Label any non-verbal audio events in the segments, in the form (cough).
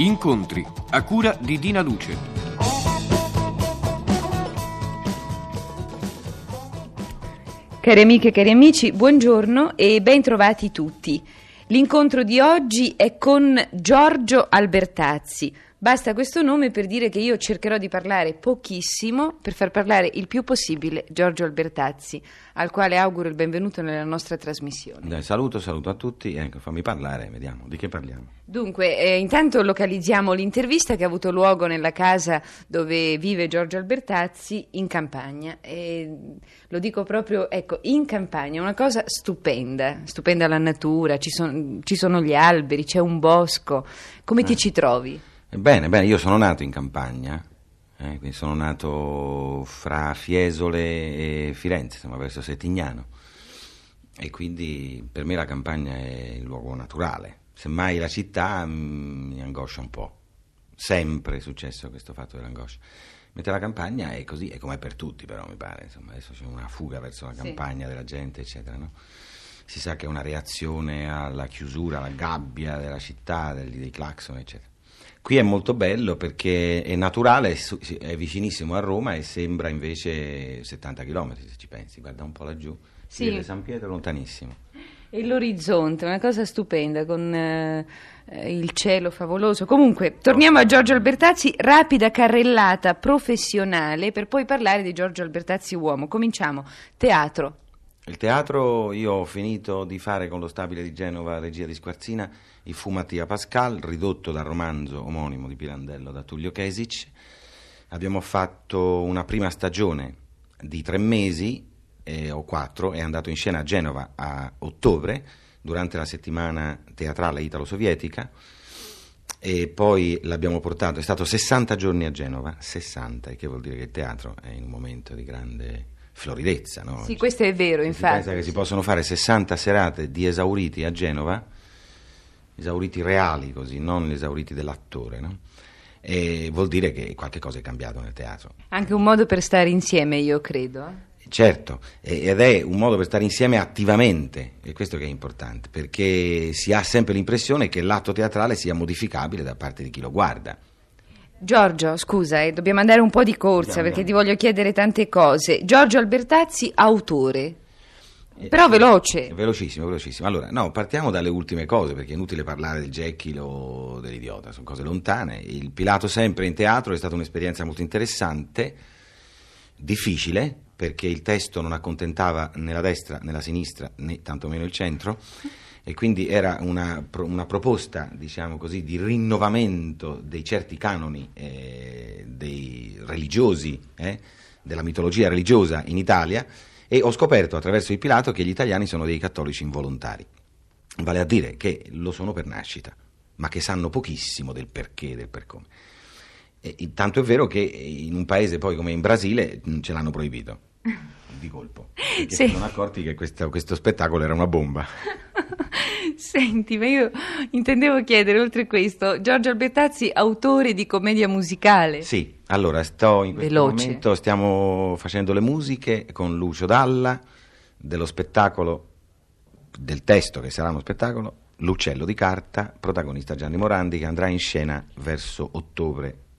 Incontri a cura di Dina Luce. Cari amiche e cari amici, buongiorno e ben trovati tutti. L'incontro di oggi è con Giorgio Albertazzi, Basta questo nome per dire che io cercherò di parlare pochissimo per far parlare il più possibile Giorgio Albertazzi, al quale auguro il benvenuto nella nostra trasmissione. Dai, saluto, saluto a tutti. Ecco, fammi parlare, vediamo di che parliamo. Dunque, eh, intanto localizziamo l'intervista che ha avuto luogo nella casa dove vive Giorgio Albertazzi in campagna. E lo dico proprio, ecco, in campagna, una cosa stupenda, stupenda la natura, ci, son, ci sono gli alberi, c'è un bosco. Come eh. ti ci trovi? Bene, bene, io sono nato in campagna, eh, quindi sono nato fra Fiesole e Firenze, insomma verso Settignano, e quindi per me la campagna è il luogo naturale. Semmai la città mm, mi angoscia un po', sempre è successo questo fatto dell'angoscia. Mentre la campagna è così, è come per tutti però mi pare, insomma adesso c'è una fuga verso la campagna sì. della gente, eccetera, no? Si sa che è una reazione alla chiusura, alla gabbia della città, dei, dei clacson, eccetera. Qui è molto bello perché è naturale, è vicinissimo a Roma e sembra invece 70 km se ci pensi, guarda un po' laggiù, si sì. vede San Pietro lontanissimo. E l'orizzonte, una cosa stupenda con eh, il cielo favoloso. Comunque, torniamo a Giorgio Albertazzi, rapida carrellata professionale per poi parlare di Giorgio Albertazzi uomo. Cominciamo. Teatro. Il teatro io ho finito di fare con lo stabile di Genova, regia di Squarzina, i fu Mattia Pascal, ridotto dal romanzo omonimo di Pirandello da Tullio Kesic. Abbiamo fatto una prima stagione di tre mesi eh, o quattro, è andato in scena a Genova a ottobre, durante la settimana teatrale italo-sovietica, e poi l'abbiamo portato, è stato 60 giorni a Genova, 60, che vuol dire che il teatro è in un momento di grande floridezza. No? Sì, questo è vero, infatti. Si pensa che si possono fare 60 serate di esauriti a Genova, esauriti reali così, non gli esauriti dell'attore, no? E vuol dire che qualche cosa è cambiato nel teatro. Anche un modo per stare insieme, io credo. Certo, ed è un modo per stare insieme attivamente, è questo che è importante, perché si ha sempre l'impressione che l'atto teatrale sia modificabile da parte di chi lo guarda. Giorgio, scusa, eh, dobbiamo andare un po' di corsa andiamo, perché andiamo. ti voglio chiedere tante cose. Giorgio Albertazzi, autore. Eh, Però veloce. Velocissimo, velocissimo. Allora, no, partiamo dalle ultime cose, perché è inutile parlare del Jekyll o dell'idiota, sono cose lontane. Il Pilato sempre in teatro è stata un'esperienza molto interessante, difficile, perché il testo non accontentava né la destra né la sinistra, né tantomeno il centro e quindi era una, una proposta, diciamo così, di rinnovamento dei certi canoni eh, dei religiosi, eh, della mitologia religiosa in Italia e ho scoperto attraverso il Pilato che gli italiani sono dei cattolici involontari, vale a dire che lo sono per nascita, ma che sanno pochissimo del perché e del per come. E, tanto è vero che in un paese poi come in Brasile ce l'hanno proibito di colpo, perché sì. si sono accorti che questo, questo spettacolo era una bomba. (laughs) Senti, ma io intendevo chiedere, oltre questo, Giorgio Albertazzi, autore di commedia musicale. Sì, allora sto in questo Veloce. momento, stiamo facendo le musiche con Lucio Dalla, dello spettacolo, del testo che sarà uno spettacolo, L'uccello di carta, protagonista Gianni Morandi, che andrà in scena verso ottobre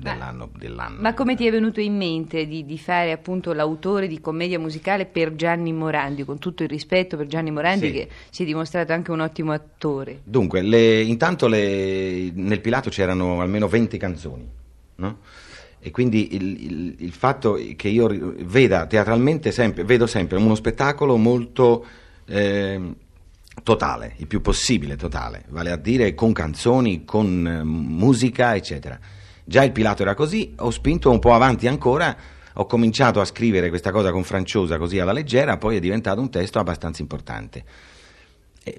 dell'anno, dell'anno. Ma come ti è venuto in mente di, di, fare appunto l'autore di commedia musicale per Gianni Morandi, con tutto il rispetto per Gianni Morandi sì. che si è dimostrato anche un ottimo attore? Dunque, le, intanto le, nel Pilato c'erano almeno 20 canzoni, no? E quindi il, il, il, fatto che io veda teatralmente sempre, vedo sempre uno spettacolo molto eh, totale, il più possibile totale, vale a dire con canzoni, con eh, musica, eccetera Già il Pilato era così, ho spinto un po' avanti ancora, ho cominciato a scrivere questa cosa con Franciosa così alla leggera, poi è diventato un testo abbastanza importante.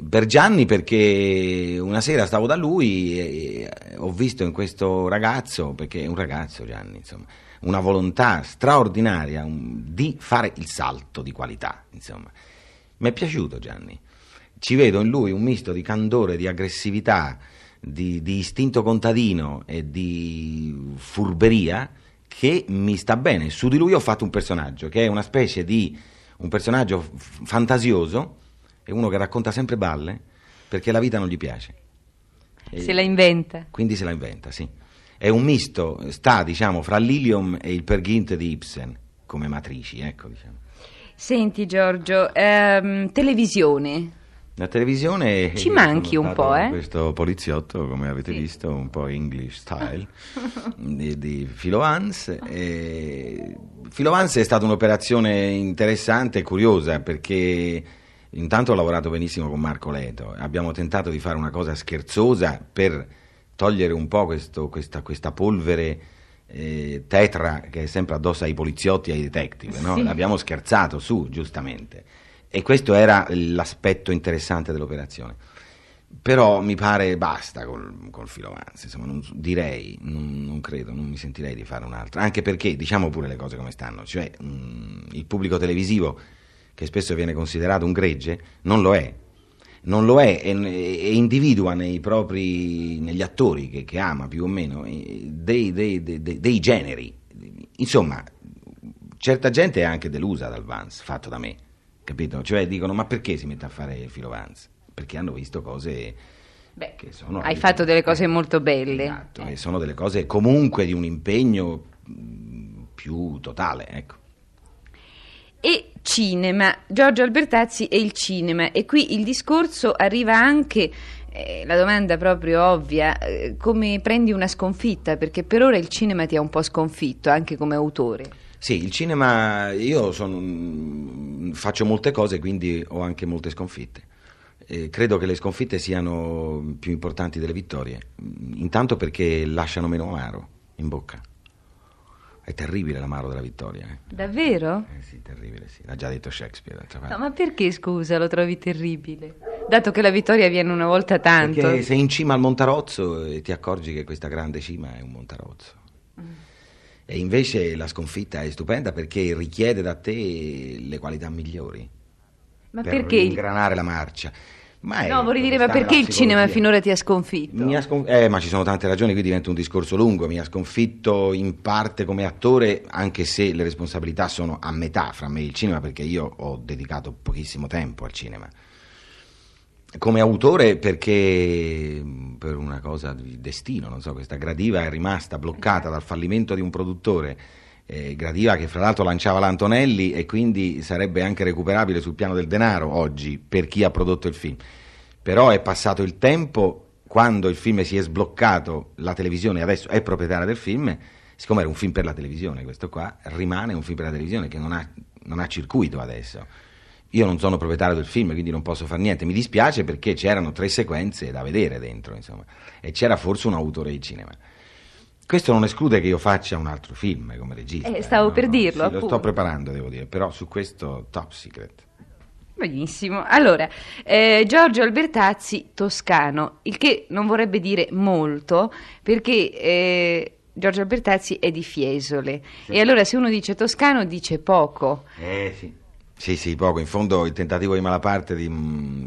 Per Gianni perché una sera stavo da lui e ho visto in questo ragazzo, perché è un ragazzo Gianni, insomma, una volontà straordinaria di fare il salto di qualità, insomma. Mi è piaciuto Gianni. Ci vedo in lui un misto di candore, di aggressività, di, di istinto contadino e di furberia che mi sta bene. Su di lui ho fatto un personaggio che è una specie di un personaggio f- fantasioso, è uno che racconta sempre balle perché la vita non gli piace. Se la inventa. Quindi se la inventa, sì. È un misto, sta diciamo fra l'Ilium e il Per Gint di Ibsen come matrici, ecco diciamo. Senti Giorgio, ehm, televisione. La televisione ci manchi un po', eh? Questo poliziotto, come avete sì. visto, un po' English style (laughs) di, di Philo Hans. E... Philo Hans è stata un'operazione interessante e curiosa perché intanto ho lavorato benissimo con Marco Leto. Abbiamo tentato di fare una cosa scherzosa per togliere un po' questo, questa, questa, polvere eh, tetra che è sempre addosso ai poliziotti e ai detective. No? Sì. Abbiamo scherzato su, giustamente e questo era l'aspetto interessante dell'operazione. Però mi pare basta col, col filo avanzi, insomma, non, direi, non, non, credo, non mi sentirei di fare un'altra, anche perché diciamo pure le cose come stanno, cioè mh, il pubblico televisivo, che spesso viene considerato un gregge, non lo è, non lo è e, e individua propri, negli attori che, che ama più o meno dei, dei, dei, dei, generi. Insomma, certa gente è anche delusa dal Vance fatto da me capito? Cioè dicono ma perché si mette a fare il filovanza? Perché hanno visto cose... Beh, che sono, hai fatto delle cose molto belle. Esatto, eh. e sono delle cose comunque di un impegno più totale, ecco. E cinema, Giorgio Albertazzi e il cinema, e qui il discorso arriva anche eh, la domanda proprio ovvia, eh, come prendi una sconfitta? Perché per ora il cinema ti ha un po' sconfitto, anche come autore. Sì, il cinema, io sono, faccio molte cose, quindi ho anche molte sconfitte. E credo che le sconfitte siano più importanti delle vittorie, intanto perché lasciano meno amaro in bocca. È terribile l'amaro della vittoria. Eh. Davvero? Eh sì, terribile, sì. L'ha già detto Shakespeare. No, ma perché, scusa, lo trovi terribile? Dato che la vittoria viene una volta tanto. Perché sei in cima al Montarozzo e ti accorgi che questa grande cima è un Montarozzo. Mm. E invece la sconfitta è stupenda perché richiede da te le qualità migliori. Ma per perché? ingranare la marcia. Ma no, vorrei dire, ma perché il cinema finora ti ha sconfitto? Ha scon- eh, ma ci sono tante ragioni, qui diventa un discorso lungo. Mi ha sconfitto in parte come attore, anche se le responsabilità sono a metà fra me e il cinema, perché io ho dedicato pochissimo tempo al cinema come autore perché per una cosa di destino, non so, questa gradiva è rimasta bloccata dal fallimento di un produttore, eh, gradiva che fra l'altro lanciava l'Antonelli e quindi sarebbe anche recuperabile sul piano del denaro oggi per chi ha prodotto il film. Però è passato il tempo, quando il film si è sbloccato, la televisione adesso è proprietaria del film, siccome era un film per la televisione, questo qua rimane un film per la televisione che non ha, non ha circuito adesso io non sono proprietario del film, quindi non posso fare niente. Mi dispiace perché c'erano tre sequenze da vedere dentro, insomma, e c'era forse un autore di cinema. Questo non esclude che io faccia un altro film come regista. Eh, stavo no, per dirlo. Sì, lo sto preparando, devo dire, però su questo top secret. Benissimo. Allora, eh, Giorgio Albertazzi, toscano, il che non vorrebbe dire molto, perché eh, Giorgio Albertazzi è di Fiesole. Sì. E allora se uno dice toscano dice poco. Eh sì. Sì, sì, poco. In fondo il tentativo di Malaparte di,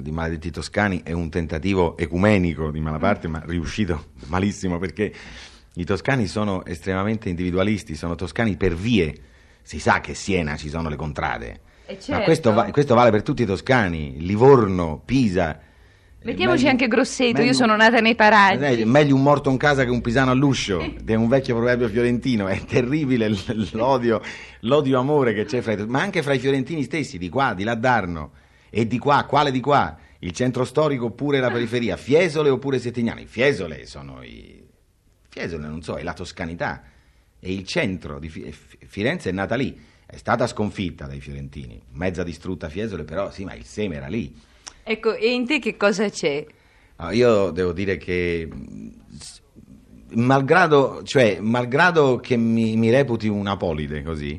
di Maledetti Toscani è un tentativo ecumenico di Malaparte, ma riuscito (laughs) malissimo perché i toscani sono estremamente individualisti, sono toscani per vie. Si sa che a Siena ci sono le contrade, certo. ma questo, va, questo vale per tutti i toscani, Livorno, Pisa, Mettiamoci meglio, anche Grosseto, meglio, io sono nata nei paraggi. Meglio un morto in casa che un pisano all'uscio, è un vecchio proverbio fiorentino, è terribile l'odio, l'odio amore che c'è fra i ma anche fra i fiorentini stessi, di qua, di là d'Arno, e di qua, quale di qua? Il centro storico oppure la periferia, Fiesole oppure Settignani? Fiesole sono i... Fiesole, non so, è la toscanità, è il centro di Firenze è nata lì, è stata sconfitta dai fiorentini, mezza distrutta Fiesole, però sì, ma il seme era lì Ecco, e in te che cosa c'è? No, io devo dire che malgrado, cioè, malgrado che mi, mi, reputi un apolide così,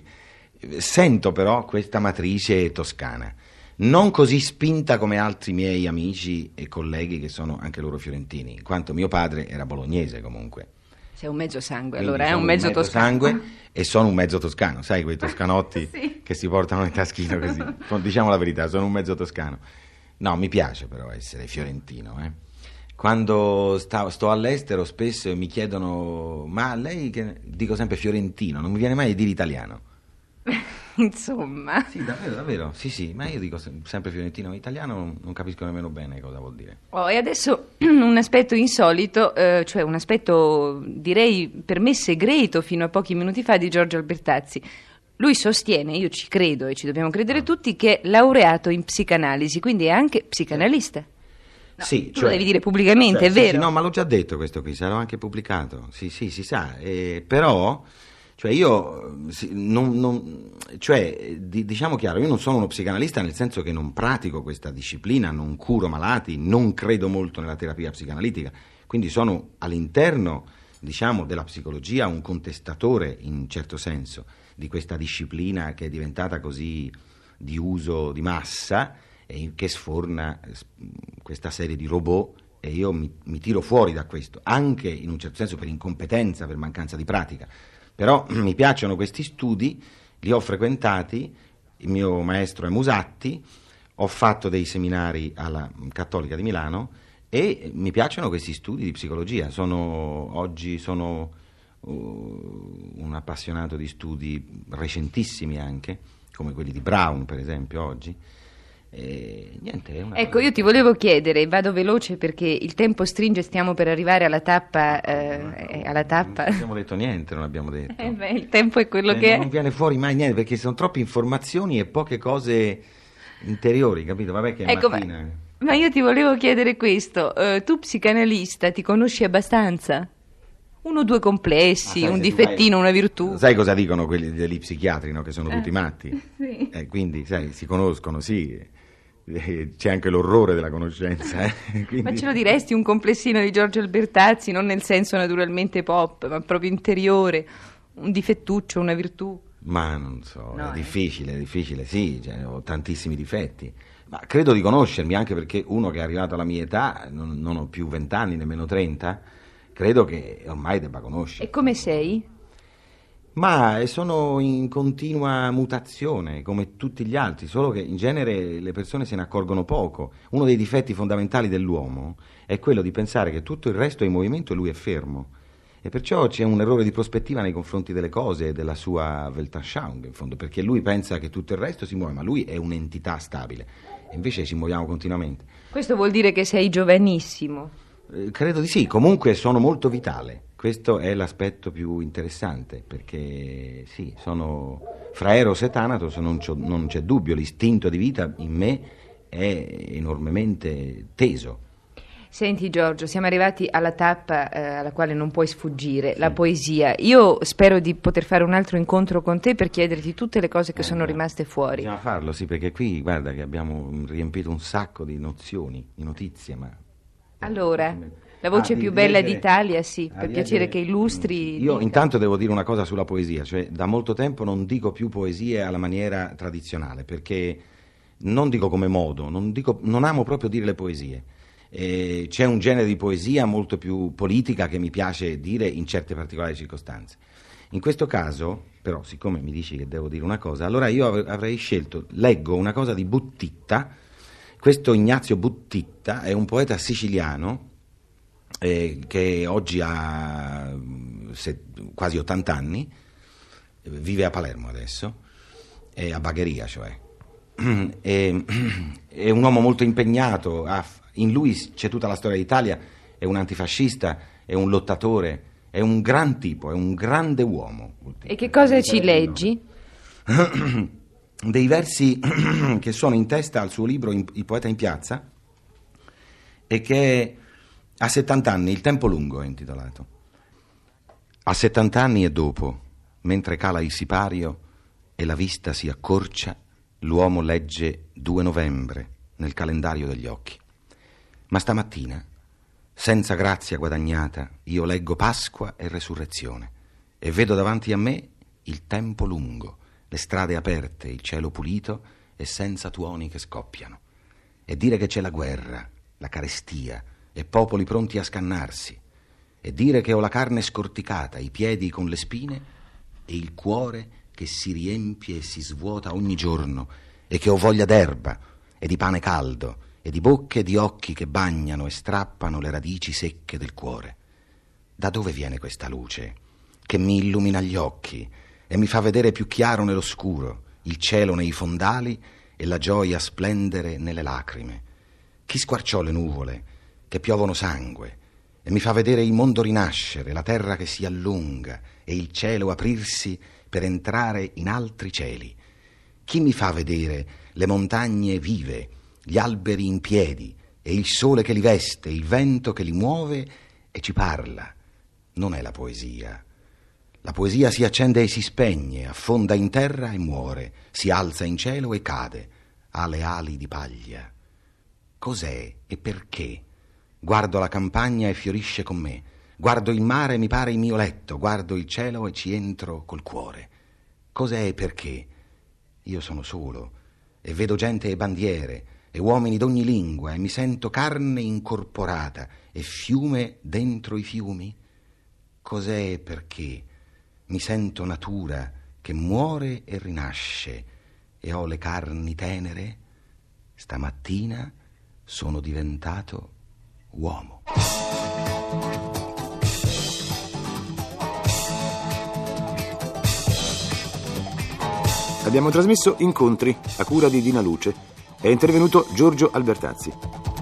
sento però questa matrice toscana, non così spinta come altri miei amici e colleghi che sono anche loro fiorentini, in quanto mio padre era bolognese comunque. Sei un mezzo sangue, Quindi allora è un mezzo, mezzo toscano. sangue (laughs) e sono un mezzo toscano, sai quei toscanotti (laughs) sì. che si portano nel taschino così. (laughs) Diciamo la verità, sono un mezzo toscano. No, mi piace però essere fiorentino. Eh. Quando sta, sto all'estero spesso mi chiedono, ma lei che... dico sempre fiorentino, non mi viene mai di dire italiano. (laughs) Insomma. Sì, davvero, davvero. Sì, sì, ma io dico sempre fiorentino italiano, non capisco nemmeno bene cosa vuol dire. Oh, e adesso (clears throat) un aspetto insolito, eh, cioè un aspetto direi per me segreto fino a pochi minuti fa di Giorgio Albertazzi. Lui sostiene, io ci credo e ci dobbiamo credere tutti, che è laureato in psicanalisi, quindi è anche psicanalista. No, sì, tu cioè, lo devi dire pubblicamente, cioè, è sì, vero? sì, no, ma l'ho già detto questo qui, sarò anche pubblicato. Sì, sì, si sa. Eh, però, cioè io, sì, non, non, cioè, di, diciamo chiaro, io non sono uno psicanalista nel senso che non pratico questa disciplina, non curo malati, non credo molto nella terapia psicanalitica, quindi sono all'interno, diciamo, della psicologia un contestatore in un certo senso di questa disciplina che è diventata così di uso di massa e che sforna questa serie di robot e io mi, mi, tiro fuori da questo, anche in un certo senso per incompetenza, per mancanza di pratica. Però (clears throat) mi piacciono questi studi, li ho frequentati, il mio maestro è Musatti, ho fatto dei seminari alla Cattolica di Milano e mi piacciono questi studi di psicologia. Sono, oggi sono un appassionato di studi recentissimi anche, come quelli di Brown per esempio oggi niente. Ecco, io ti volevo chiedere, vado veloce perché il tempo stringe, stiamo per arrivare alla tappa. Eh, alla tappa. Non abbiamo detto niente, non abbiamo (laughs) detto. Eh beh, il tempo è quello eh, che non è. Non viene fuori mai niente perché sono troppe informazioni e poche cose interiori, capito? Vabbè che è ecco, mattina. Ma, ma, io ti volevo chiedere questo, uh, tu psicanalista ti conosci abbastanza? Uno o due complessi, sai, un difettino, vai, una virtù. Sai cosa dicono quelli degli psichiatri, no? Che sono tutti Eh, matti. (laughs) sì. Eh, quindi, sai, si conoscono, sì. Eh, C'è anche l'orrore della conoscenza. Eh? (laughs) Quindi- Ma ce lo diresti un complessino di Giorgio Albertazzi, non nel senso naturalmente pop, ma proprio interiore, un difettuccio, una virtù? Ma non so, No, è eh. difficile, è difficile, sì, cioè, ho tantissimi difetti. Ma credo di conoscermi anche perché uno che è arrivato alla mia età, non, non ho più vent'anni, nemmeno trenta, credo che ormai debba conoscermi. E come sei? Ma eh, sono in continua mutazione, come tutti gli altri, solo che in genere le persone se ne accorgono poco. Uno dei difetti fondamentali dell'uomo è quello di pensare che tutto il resto è in movimento e lui è fermo. E perciò c'è un errore di prospettiva nei confronti delle cose e della sua Weltanschauung, in fondo, perché lui pensa che tutto il resto si muove, ma lui è un'entità stabile. E invece ci muoviamo continuamente. Questo vuol dire che sei giovanissimo. Eh, credo di sì, comunque sono molto vitale. Questo è l'aspetto più interessante, perché sì, sono fra Eros e Thanatos, non, non c'è dubbio, l'istinto di vita in me è enormemente teso. Senti Giorgio, siamo arrivati alla tappa eh, alla quale non puoi sfuggire, la poesia. Io spero di poter fare un altro incontro con te per chiederti tutte le cose che sono Eh, rimaste fuori. Bisogna farlo, sì, perché qui guarda che abbiamo riempito un sacco di nozioni, di notizie, ma... Allora, la voce Ah, di più bella leggere- d'Italia, sì, ah, per piacere leggere- che illustri. Io dica. intanto devo dire una cosa sulla poesia, cioè da molto tempo non dico più poesie alla maniera tradizionale, perché non dico come modo, non, dico- non amo proprio dire le poesie. Eh, c'è un genere di poesia molto più politica che mi piace dire in certe particolari circostanze. In questo caso, però, siccome mi dici che devo dire una cosa, allora io av- avrei scelto, leggo una cosa di Buttitta. Questo Ignazio Buttitta è un poeta siciliano eh, che oggi ha mm, se- quasi 80 anni, eh, vive a Palermo adesso, è a Bagheria cioè. È, (clears throat) (clears throat) è un uomo molto impegnato, ha- in lui c'è tutta la storia d'Italia, è un antifascista, è un lottatore, è un gran tipo, è un grande uomo. E che cosa ci leggi? (clears throat) Dei versi (clears throat) che sono in testa al suo libro Il poeta in piazza e che ha 70 anni, Il tempo lungo è intitolato. A 70 anni e dopo, mentre cala il sipario e la vista si accorcia, l'uomo legge 2 novembre nel calendario degli occhi. Ma stamattina, senza grazia guadagnata, io leggo Pasqua e Resurrezione e vedo davanti a me il tempo lungo, le strade aperte, il cielo pulito e senza tuoni che scoppiano. E dire che c'è la guerra, la carestia e popoli pronti a scannarsi. E dire che ho la carne scorticata, i piedi con le spine e il cuore che si riempie e si svuota ogni giorno e che ho voglia d'erba e di pane caldo e di bocche e di occhi che bagnano e strappano le radici secche del cuore. Da dove viene questa luce che mi illumina gli occhi e mi fa vedere più chiaro nell'oscuro il cielo nei fondali e la gioia splendere nelle lacrime. Chi squarciò le nuvole che piovono sangue e mi fa vedere il mondo rinascere, la terra che si allunga e il cielo aprirsi per entrare in altri cieli. Chi mi fa vedere le montagne vive, gli alberi in piedi e il sole che li veste, il vento che li muove e ci parla. Non è la poesia. La poesia si accende e si spegne, affonda in terra e muore, si alza in cielo e cade, ha le ali di paglia. Cos'è e perché? Guardo la campagna e fiorisce con me. Guardo il mare e mi pare il mio letto. Guardo il cielo e ci entro col cuore. Cos'è e perché? Io sono solo e vedo gente e bandiere e uomini d'ogni lingua e mi sento carne incorporata e fiume dentro i fiumi. Cos'è e perché? Mi sento natura che muore e rinasce e ho le carni tenere. Stamattina sono diventato uomo. Abbiamo trasmesso Incontri a cura di Dina Luce. È intervenuto Giorgio Albertazzi.